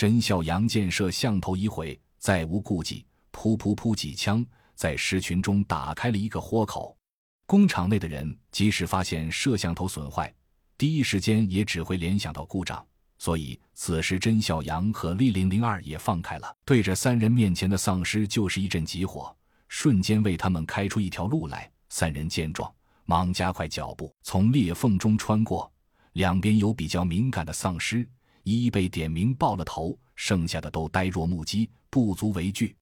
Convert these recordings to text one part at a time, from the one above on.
甄孝阳见摄像头已毁，再无顾忌，噗噗噗几枪，在尸群中打开了一个豁口。工厂内的人即使发现摄像头损坏，第一时间也只会联想到故障。所以，此时甄小阳和 V 零零二也放开了，对着三人面前的丧尸就是一阵急火，瞬间为他们开出一条路来。三人见状，忙加快脚步，从裂缝中穿过。两边有比较敏感的丧尸，一一被点名爆了头，剩下的都呆若木鸡，不足为惧。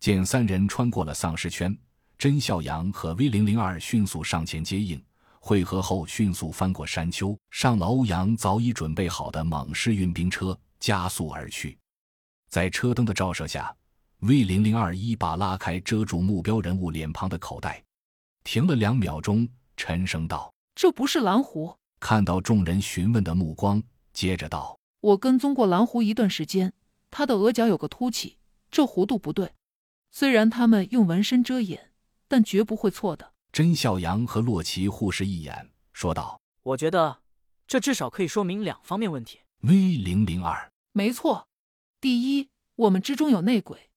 见三人穿过了丧尸圈，甄孝阳和 V 零零二迅速上前接应。汇合后，迅速翻过山丘，上了欧阳早已准备好的猛士运兵车，加速而去。在车灯的照射下，V 零零二一把拉开遮住目标人物脸庞的口袋，停了两秒钟，沉声道：“这不是蓝狐。”看到众人询问的目光，接着道：“我跟踪过蓝狐一段时间，他的额角有个凸起，这弧度不对。虽然他们用纹身遮掩，但绝不会错的。”甄笑阳和洛奇互视一眼，说道：“我觉得，这至少可以说明两方面问题。”V 零零二，没错。第一，我们之中有内鬼；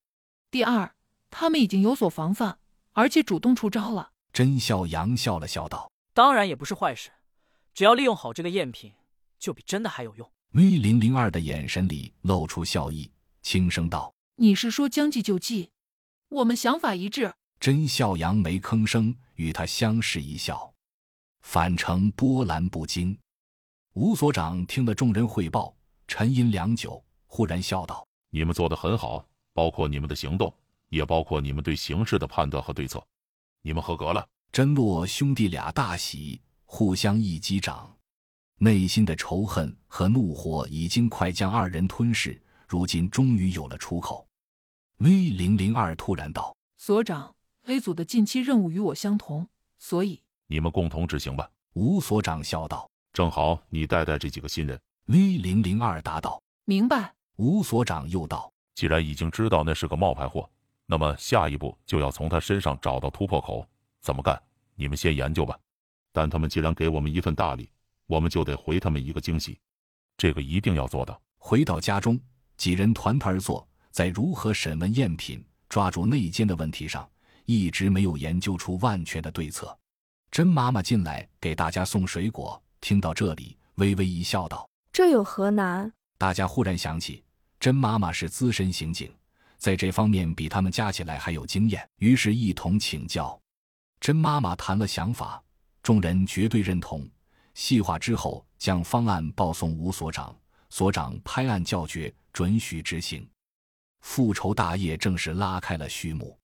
第二，他们已经有所防范，而且主动出招了。甄笑阳笑了笑道：“当然也不是坏事，只要利用好这个赝品，就比真的还有用。”V 零零二的眼神里露出笑意，轻声道：“你是说将计就计？我们想法一致。”甄笑阳没吭声，与他相视一笑，反成波澜不惊。吴所长听了众人汇报，沉吟良久，忽然笑道：“你们做的很好，包括你们的行动，也包括你们对形势的判断和对策，你们合格了。”甄洛兄弟俩大喜，互相一击掌，内心的仇恨和怒火已经快将二人吞噬，如今终于有了出口。V 零零二突然道：“所长。” A 组的近期任务与我相同，所以你们共同执行吧。”吴所长笑道。“正好你带带这几个新人。”V 零零二答道。“明白。”吴所长又道。“既然已经知道那是个冒牌货，那么下一步就要从他身上找到突破口。怎么干？你们先研究吧。但他们既然给我们一份大礼，我们就得回他们一个惊喜，这个一定要做到。”回到家中，几人团团而坐，在如何审问赝品、抓住内奸的问题上。一直没有研究出万全的对策。甄妈妈进来给大家送水果，听到这里，微微一笑，道：“这有何难？”大家忽然想起，甄妈妈是资深刑警，在这方面比他们加起来还有经验，于是一同请教。甄妈妈谈了想法，众人绝对认同。细化之后，将方案报送吴所长，所长拍案叫绝，准许执行。复仇大业正式拉开了序幕。